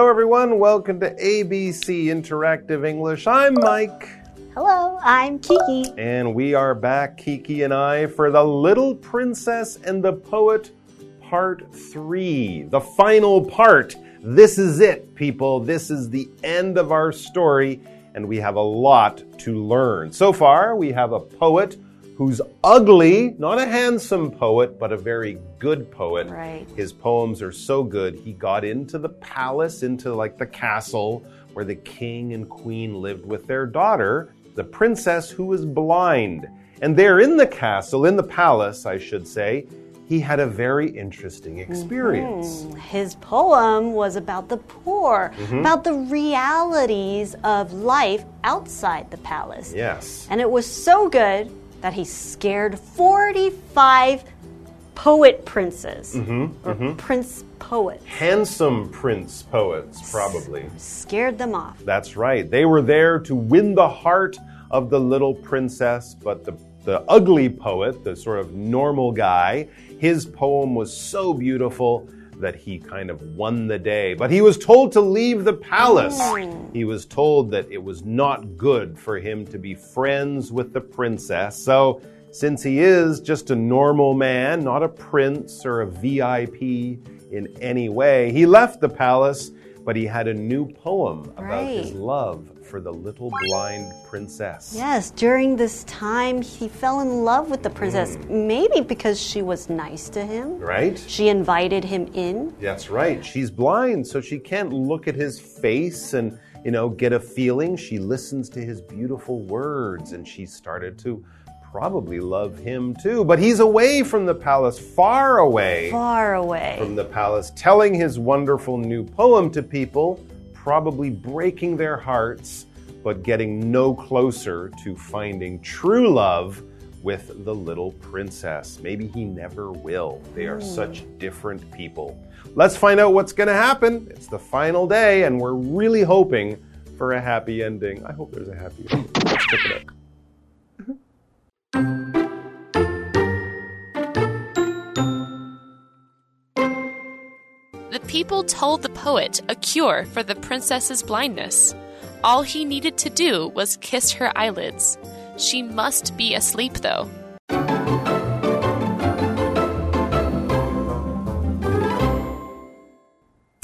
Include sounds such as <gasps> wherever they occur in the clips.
Hello, everyone. Welcome to ABC Interactive English. I'm Mike. Hello, I'm Kiki. And we are back, Kiki and I, for The Little Princess and the Poet, Part 3. The final part. This is it, people. This is the end of our story, and we have a lot to learn. So far, we have a poet who's ugly, not a handsome poet, but a very good poet. Right. His poems are so good. He got into the palace, into like the castle where the king and queen lived with their daughter, the princess who was blind. And there in the castle, in the palace, I should say, he had a very interesting experience. Mm, His poem was about the poor, Mm-hmm. about the realities of life outside the palace. Yes. And it was so good that he scared 45 poet princes Mm-hmm, or prince poets. Handsome prince poets, probably. Scared them off. That's right. They were there to win the heart of the little princess, but the, the ugly poet, the sort of normal guy, his poem was so beautiful that he kind of won the day. But he was told to leave the palace. He was told that it was not good for him to be friends with the princess. So, since he is just a normal man, not a prince or a VIP in any way, he left the palace, but he had a new poem about his love for the little blind princess. Yes, during this time, he fell in love with the princess. Mm. Maybe because she was nice to him. Right? She invited him in. That's right. She's blind, so she can't look at his face and, you know, get a feeling. She listens to his beautiful words and she started to probably love him too. But he's away from the palace, far away Far away. from the palace, telling his wonderful new poem to people, probably breaking their hearts, but getting no closer to finding true love with the little princess. Maybe he never will. They are hmm. such different people. Let's find out what's going to happen. It's the final day, and we're really hoping for a happy ending. I hope there's a happy ending. People told the poet a cure for the princess's blindness. All he needed to do was kiss her eyelids. She must be asleep, though.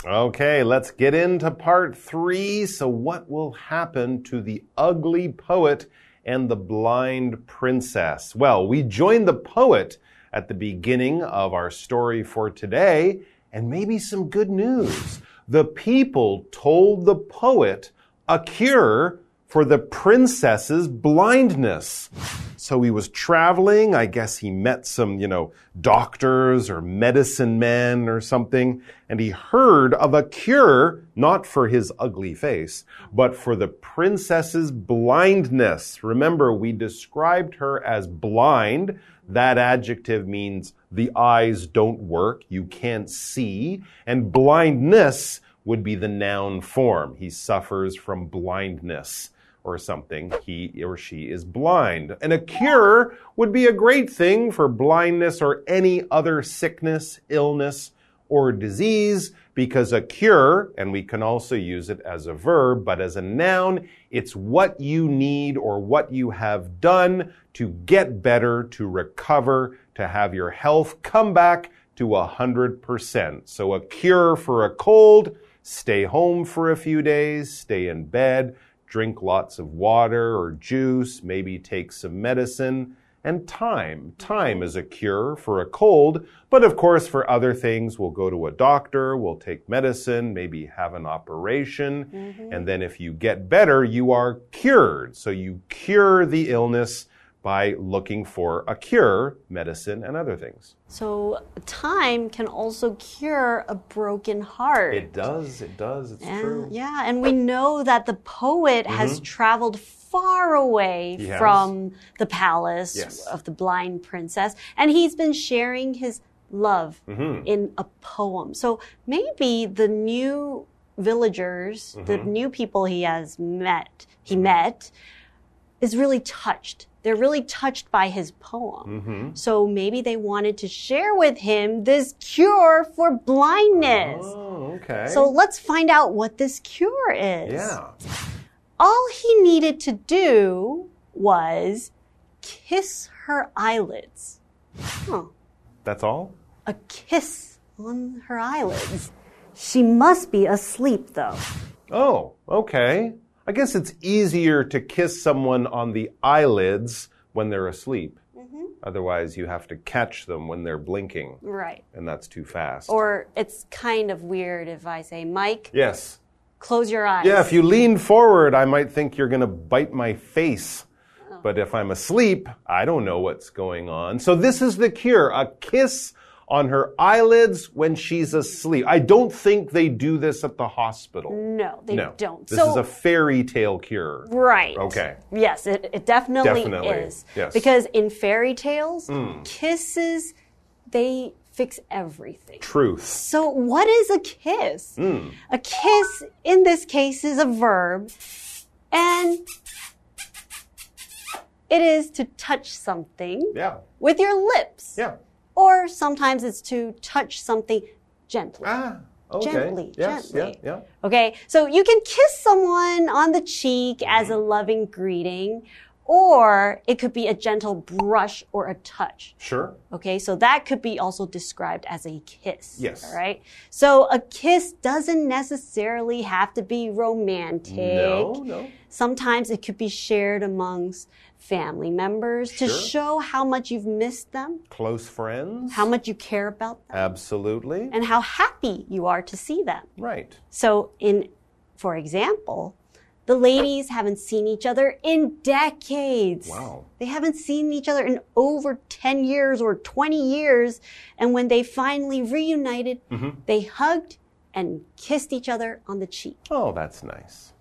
Okay, let's get into part three. So, what will happen to the ugly poet and the blind princess? Well, we joined the poet at the beginning of our story for today, and maybe some good news. The people told the poet a cure for the princess's blindness. So he was traveling. I guess he met some, you know, doctors or medicine men or something, and he heard of a cure, not for his ugly face, but for the princess's blindness. Remember, we described her as blind. That adjective means the eyes don't work, you can't see, and blindness would be the noun form. He suffers from blindness or something. He or she is blind. And a cure would be a great thing for blindness or any other sickness, illness, or disease because a cure, and we can also use it as a verb, but as a noun, it's what you need or what you have done to get better, to recover, to have your health come back to 100%. So a cure for a cold, stay home for a few days, stay in bed, drink lots of water or juice, maybe take some medicine. And time. Time is a cure for a cold, but of course, for other things, we'll go to a doctor, we'll take medicine, maybe have an operation, mm-hmm. and then if you get better, you are cured. So you cure the illness by looking for a cure, medicine, and other things. So, time can also cure a broken heart. It does, it does, it's And- true. Yeah, and we know that the poet has traveled far away Mm-hmm. Has. from the palace Yes. of the blind princess, and he's been sharing his love Mm-hmm. in a poem. So maybe the new villagers, the Mm-hmm. new people he has met, he met, is really touched. They're really touched by his poem. Mm-hmm. So maybe they wanted to share with him this cure for blindness. Oh, Okay. So let's find out what this cure is. yeah. All he needed to do was kiss her eyelids. Huh. That's all? A kiss on her eyelids. She must be asleep, though. Oh, okay. I guess it's easier to kiss someone on the eyelids when they're asleep. Mm-hmm. Otherwise, you have to catch them when they're blinking, Right. and that's too fast. Or it's kind of weird if I say, Mike, yes. close your eyes. Yeah, if you lean forward, I might think you're going to bite my face. Oh. But if I'm asleep, I don't know what's going on. So this is the cure a kiss on her eyelids when she's asleep. I don't think they do this at the hospital. No, they no. don't. This so, is a fairy tale cure. Right. Okay. Yes, it, it definitely, Definitely, is. yes. Because in fairy tales, kisses, they fix everything. Truth. So, what is a kiss? Hmm. A kiss, in this case, is a verb, and it is to touch something Yeah. with your lips. Yeah. Or sometimes it's to touch something gently. Ah. Okay. Gently, yes, gently. Yeah. Yeah. Okay, so you can kiss someone on the cheek as a loving greeting, or it could be a gentle brush or a touch. Sure. Okay, so that could be also described as a kiss. Yes. All right. So a kiss doesn't necessarily have to be romantic. No, no. Sometimes it could be shared amongst family members to show how much you've missed them, Close friends. how much you care about them, Absolutely. and how happy you are to see them. right. So, in, for example, the ladies haven't seen each other in decades. Wow. They haven't seen each other in over 10 years or 20 years. And when they finally reunited, mm-hmm. they hugged and kissed each other on the cheek. Oh, that's nice.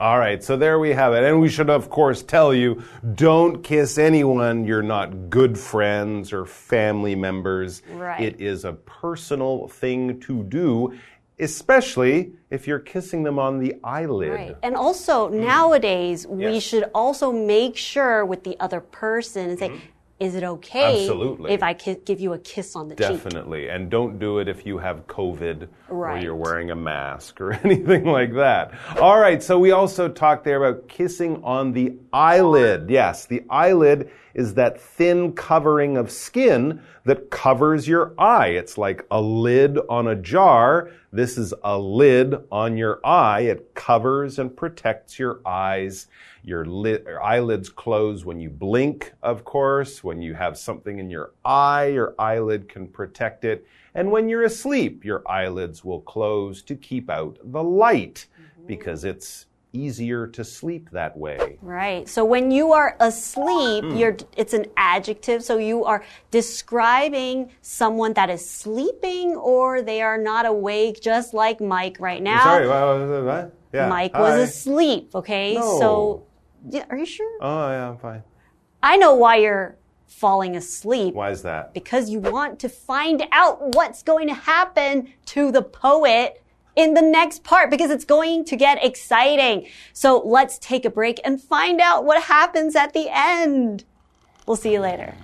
All right, so there we have it. And we should, of course, tell you don't kiss anyone you're not good friends or family members. Right. It is a personal thing to do, especially if you're kissing them on the eyelid. Right. And also, mm. nowadays, we should also make sure with the other person and say, mm-hmm. Is it okay. Absolutely. if I give you a kiss on the cheek? Definitely. And don't do it if you have COVID or you're wearing a mask or <laughs> anything like that. All right. So we also talked there about kissing on the eyelid. Yes, the eyelid is that thin covering of skin that covers your eye. It's like a lid on a jar. This is a lid on your eye. It covers and protects your eyes. Your, lid, your eyelids close when you blink, of course. When you have something in your eye, your eyelid can protect it. And when you're asleep, your eyelids will close to keep out the light because it's easier to sleep that way. Right. So when you are asleep, Hmm. you're it's an adjective. So you are describing someone that is sleeping or they are not awake, just like Mike right now. Sorry, what? what? Yeah. Mike was asleep. Okay. No. So, yeah, are you sure? Oh, yeah, I'm fine. I know why you're falling asleep. Why is that? Because you want to find out what's going to happen to the poet in the next part because it's going to get exciting. So let's take a break and find out what happens at the end. We'll see you later.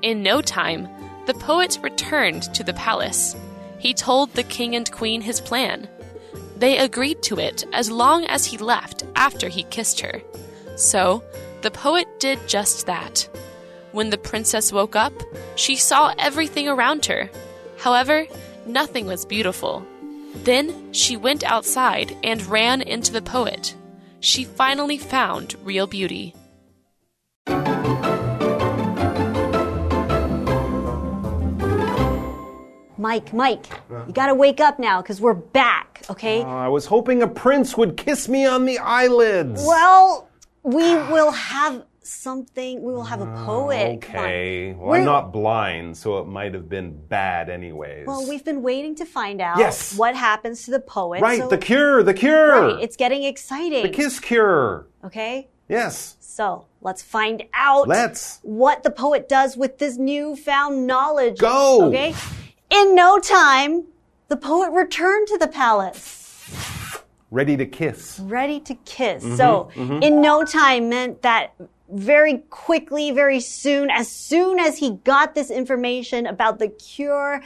In no time, the poet returned to the palace. He told the king and queen his plan. They agreed to it as long as he left after he kissed her. So, the poet did just that. When the princess woke up, she saw everything around her. However, nothing was beautiful. Then she went outside and ran into the poet. She finally found real beauty. Mike, Mike, you gotta wake up now because we're back, okay? Oh, I was hoping a prince would kiss me on the eyelids. well, we will have something, we will have a ah, poet. Come. Okay. Well, We're- I'm not blind, so it might have been bad anyways. Well, we've been waiting to find out Yes. what happens to the poet. right, so- the cure, the cure. Right, it's getting exciting. the kiss cure. Okay? Yes. So let's find out Let's. what the poet does with this newfound knowledge. Go. Okay? In no time, the poet returned to the palace, Ready to kiss. ready to kiss. Mm-hmm, so, in no time meant that very quickly, very soon, as soon as he got this information about the cure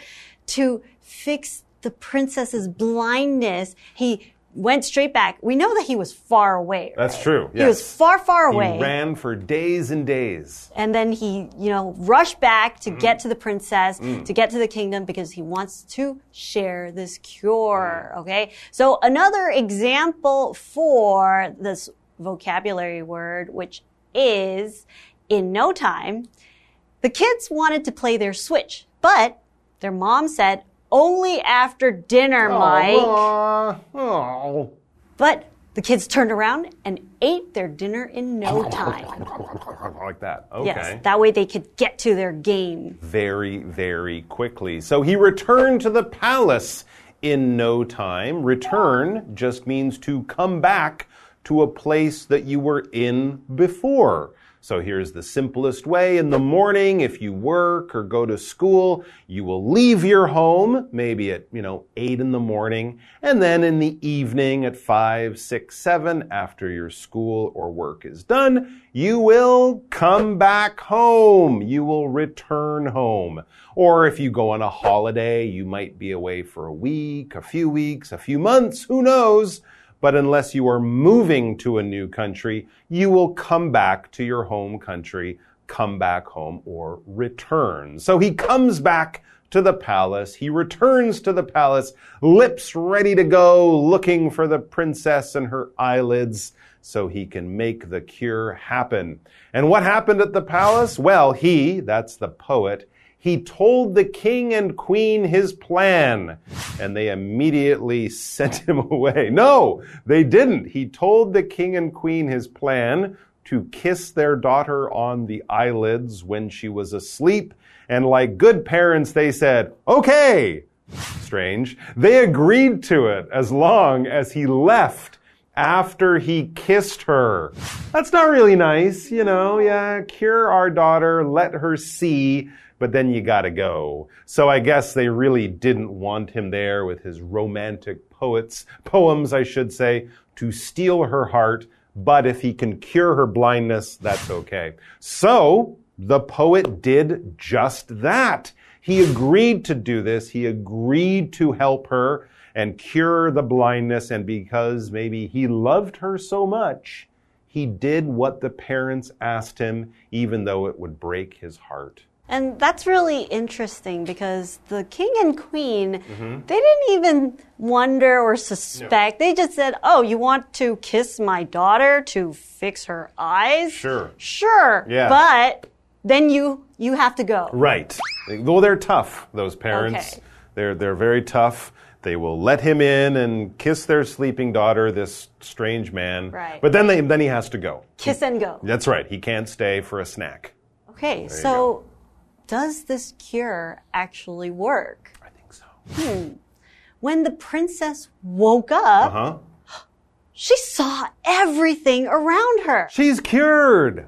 to fix the princess's blindness, he went straight back. We know that he was far away. That's right? true. He was far, far away. He ran for days and days. And then he, you know, rushed back to get Mm. to the princess, to get to the kingdom because he wants to share this cure. Mm. Okay. So another example for this vocabulary word, which is in no time, the kids wanted to play their switch, but their mom said only after dinner, oh, Mike. Aw, uh, oh. But the kids turned around and ate their dinner in no oh, time. <laughs> Like that. Okay. Yes, that way they could get to their game. very, very quickly. So he returned to the palace in no time. Return just means to come back to a place that you were in before. So here's the simplest way. In the morning, if you work or go to school, you will leave your home, maybe at, you know, eight in the morning. And then in the evening at five, six, seven, after your school or work is done, you will come back home. You will return home. Or if you go on a holiday, you might be away for a week, a few weeks, a few months, who knows? But unless you are moving to a new country, you will come back to your home country, come back home, or return. So he comes back to the palace. He returns to the palace, lips ready to go, looking for the princess and her eyelids so he can make the cure happen. And what happened at the palace? Well, he, that's the poet, he told the king and queen his plan, and they immediately <laughs> sent him away. No, they didn't. He told the king and queen his plan to kiss their daughter on the eyelids when she was asleep, and like good parents, they said, okay. Strange. They agreed to it as long as he left after he kissed her. That's not really nice, you know. Yeah, cure our daughter, let her see, but then you gotta go. So I guess they really didn't want him there with his romantic poets, poems, I should say, to steal her heart. But if he can cure her blindness, that's okay. So the poet did just that. He agreed to do this. He agreed to help her and cure the blindness. And because maybe he loved her so much, he did what the parents asked him, even though it would break his heart. And that's really interesting because the king and queen, mm-hmm. they didn't even wonder or suspect. They just said, Oh, you want to kiss my daughter to fix her eyes? Sure. Sure. Yeah. But then you you have to go. Right. Well, they're tough, those parents. Okay. They're, they're very tough. They will let him in and kiss their sleeping daughter, this strange man. Right. But then, they, then he has to go. Kiss and go. That's right. He can't stay for a snack. Okay, so does this cure actually work? I think so. When the princess woke up, Uh huh. <gasps> she saw everything around her. She's cured.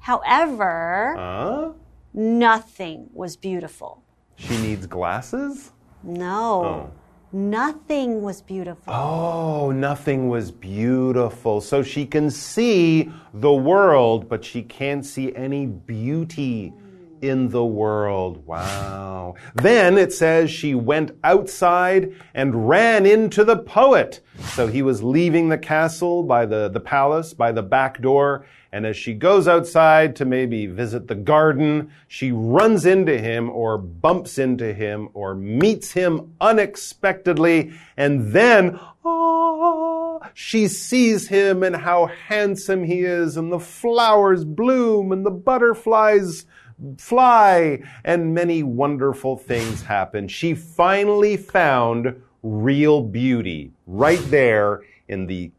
However, Huh? nothing was beautiful. She needs glasses? No. Nothing was beautiful. Oh, nothing was beautiful. So she can see the world, but she can't see any beauty in the world. Wow. Then it says she went outside and ran into the poet. So he was leaving the castle by the, the palace, by the back door. And as she goes outside to maybe visit the garden, she runs into him or bumps into him or meets him unexpectedly. And then, ah, she sees him and how handsome he is and the flowers bloom and the butterflies fly and many wonderful things happen. She finally found real beauty right there in the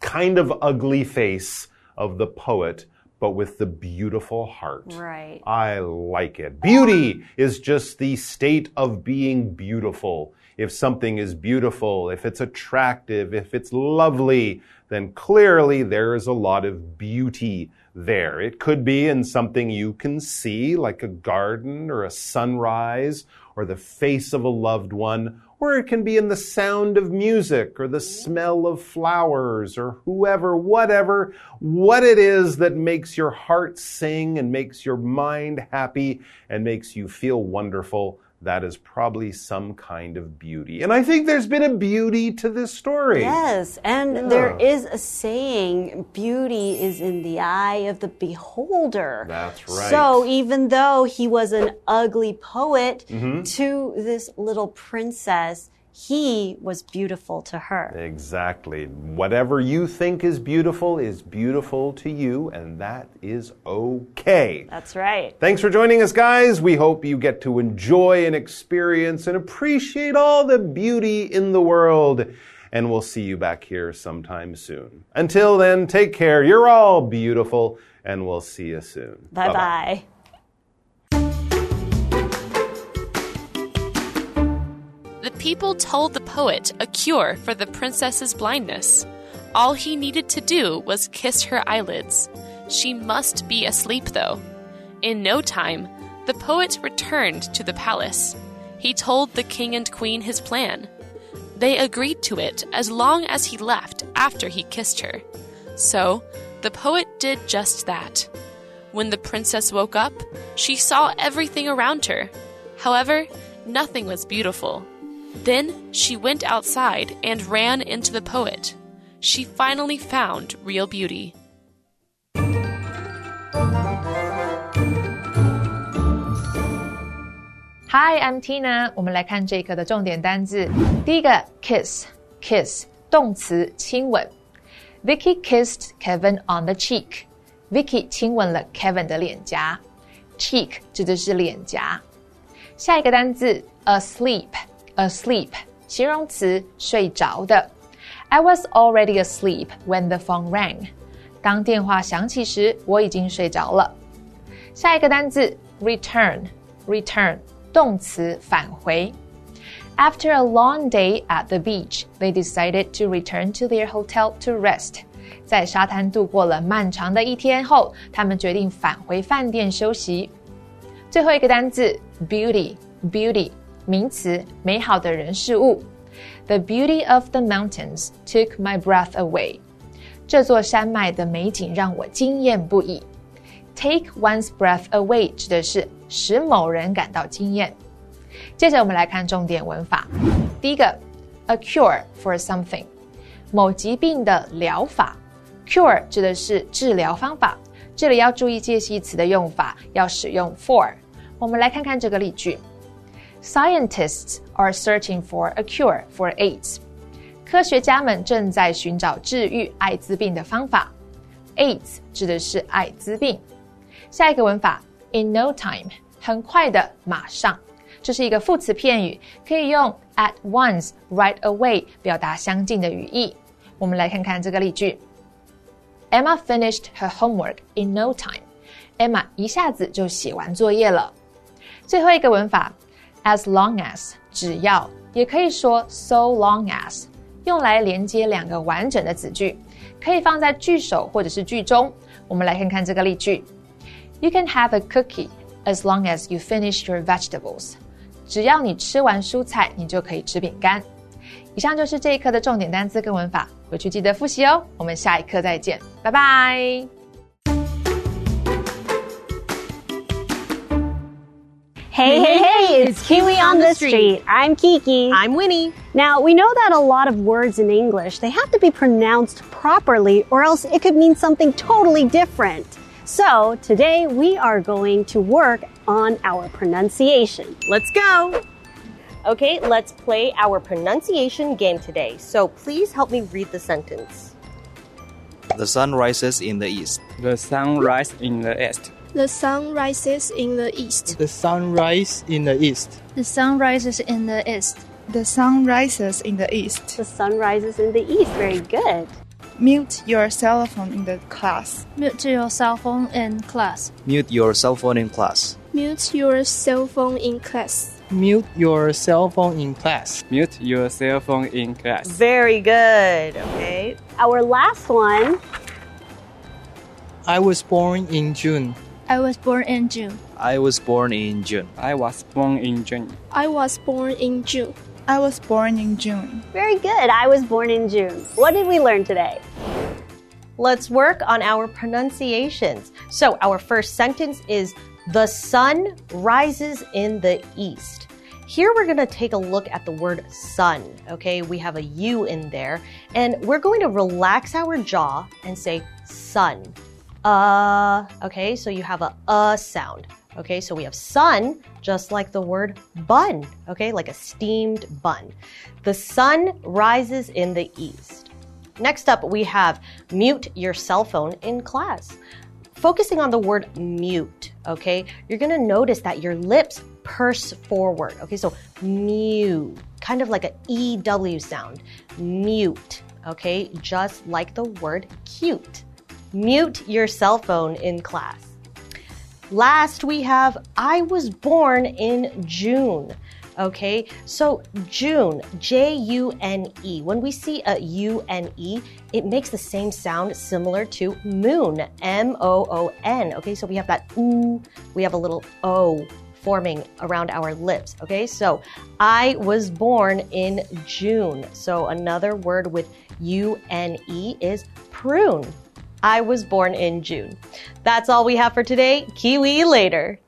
kind of ugly face of the poet, but with the beautiful heart. Right. I like it. Beauty is just the state of being beautiful. If something is beautiful, if it's attractive, if it's lovely, then clearly there is a lot of beauty there. It could be in something you can see, like a garden or a sunrise or the face of a loved one, or it can be in the sound of music or the smell of flowers or whoever, whatever, what it is that makes your heart sing and makes your mind happy and makes you feel wonderful that is probably some kind of beauty. And I think there's been a beauty to this story. Yes, and Yeah. there is a saying beauty is in the eye of the beholder. That's right. So even though he was an ugly poet Mm-hmm. to this little princess, he was beautiful to her. Exactly. Whatever you think is beautiful is beautiful to you, and that is okay. That's right. Thanks for joining us, guys. We hope you get to enjoy and experience and appreciate all the beauty in the world. And we'll see you back here sometime soon. Until then, take care. You're all beautiful, and we'll see you soon. Bye bye. The people told the poet a cure for the princess's blindness. All he needed to do was kiss her eyelids. She must be asleep, though. In no time, the poet returned to the palace. He told the king and queen his plan. They agreed to it as long as he left after he kissed her. So, the poet did just that. When the princess woke up, she saw everything around her. However, nothing was beautiful. Then she went outside and ran into the poet. She finally found real beauty. Hi, I'm Tina。我们来看这一课的重点单字。第一个，kiss，kiss，动词，亲吻。Vicky kissed Kevin on the cheek。Vicky 亲吻了 Kevin 的脸颊。cheek 指的是脸颊。下一个单字 ，asleep，asleep，形容词，睡着的。I was already asleep when the phone rang。当电话响起时，我已经睡着了。下一个单字，return，return，动词，返回。After a long day at the beach, they decided to return to their hotel to rest. 在沙滩度过了漫长的一天后，他们决定返回饭店休息。最后一个单字，beauty，beauty， 名词，美好的人事物。The beauty of the mountains took my breath away. 这座山脉的美景让我惊艳不已。Take one's breath away 指的是使某人感到惊艳。接着我们来看重点文法。第一个，a cure for something，某疾病的疗法。cure 指的是治疗方法，这里要注意介系词的用法，要使用 for。我们来看看这个例句 ：Scientists are searching for a cure for AIDS。科学家们正在寻找治愈艾滋病的方法。AIDS 指的是艾滋病。下一个文法，in no time，很快的，马上。这是一个副词片语，可以用 at once、right away 表达相近的语义。我们来看看这个例句：Emma finished her homework in no time。Emma 一下子就写完作业了。最后一个文法 ，as long as，只要，也可以说 so long as，用来连接两个完整的子句，可以放在句首或者是句中。我们来看看这个例句：You can have a cookie as long as you finish your vegetables。只要你吃完蔬菜，你就可以吃饼干。以上就是这一课的重点单词跟文法，回去记得复习哦。我们下一课再见，拜拜。Hey, hey, hey, it's Kiwi on the street. I'm Kiki. I'm Winnie. Now, we know that a lot of words in English, they have to be pronounced properly or else it could mean something totally different. So, today we are going to work on our pronunciation. Let's go. Okay, let's play our pronunciation game today. So please help me read the sentence. The sun rises in the east. The sun rises in the east. The sun rises in the east. The sun rises in the east. The sun rises in the east. The sun rises in the east. The sun rises in the east. Very good. Mute your cell phone in the class. Mute your cell phone in class. Mute your cell phone in class. Mute your cell phone in class. Mute your cell phone in class. Mute your cell phone in class. Very good. Okay. Our last one. I was born in June. I was born in June. I was born in June. I was born in June. I was born in June. I was born in June. Very good. I was born in June. What did we learn today? Let's work on our pronunciations. So, our first sentence is The sun rises in the east. Here we're going to take a look at the word sun. Okay, we have a U in there, and we're going to relax our jaw and say sun. Uh, okay, so you have a uh sound. Okay, so we have sun, just like the word bun, okay, like a steamed bun. The sun rises in the east. Next up, we have mute your cell phone in class. Focusing on the word mute, okay, you're gonna notice that your lips purse forward, okay, so mute, kind of like a EW sound. Mute, okay, just like the word cute. Mute your cell phone in class. Last, we have I was born in June. Okay, so June, J U N E. When we see a U N E, it makes the same sound similar to moon, M O O N. Okay, so we have that oo, we have a little O forming around our lips. Okay, so I was born in June. So another word with U N E is prune. I was born in June. That's all we have for today. Kiwi later.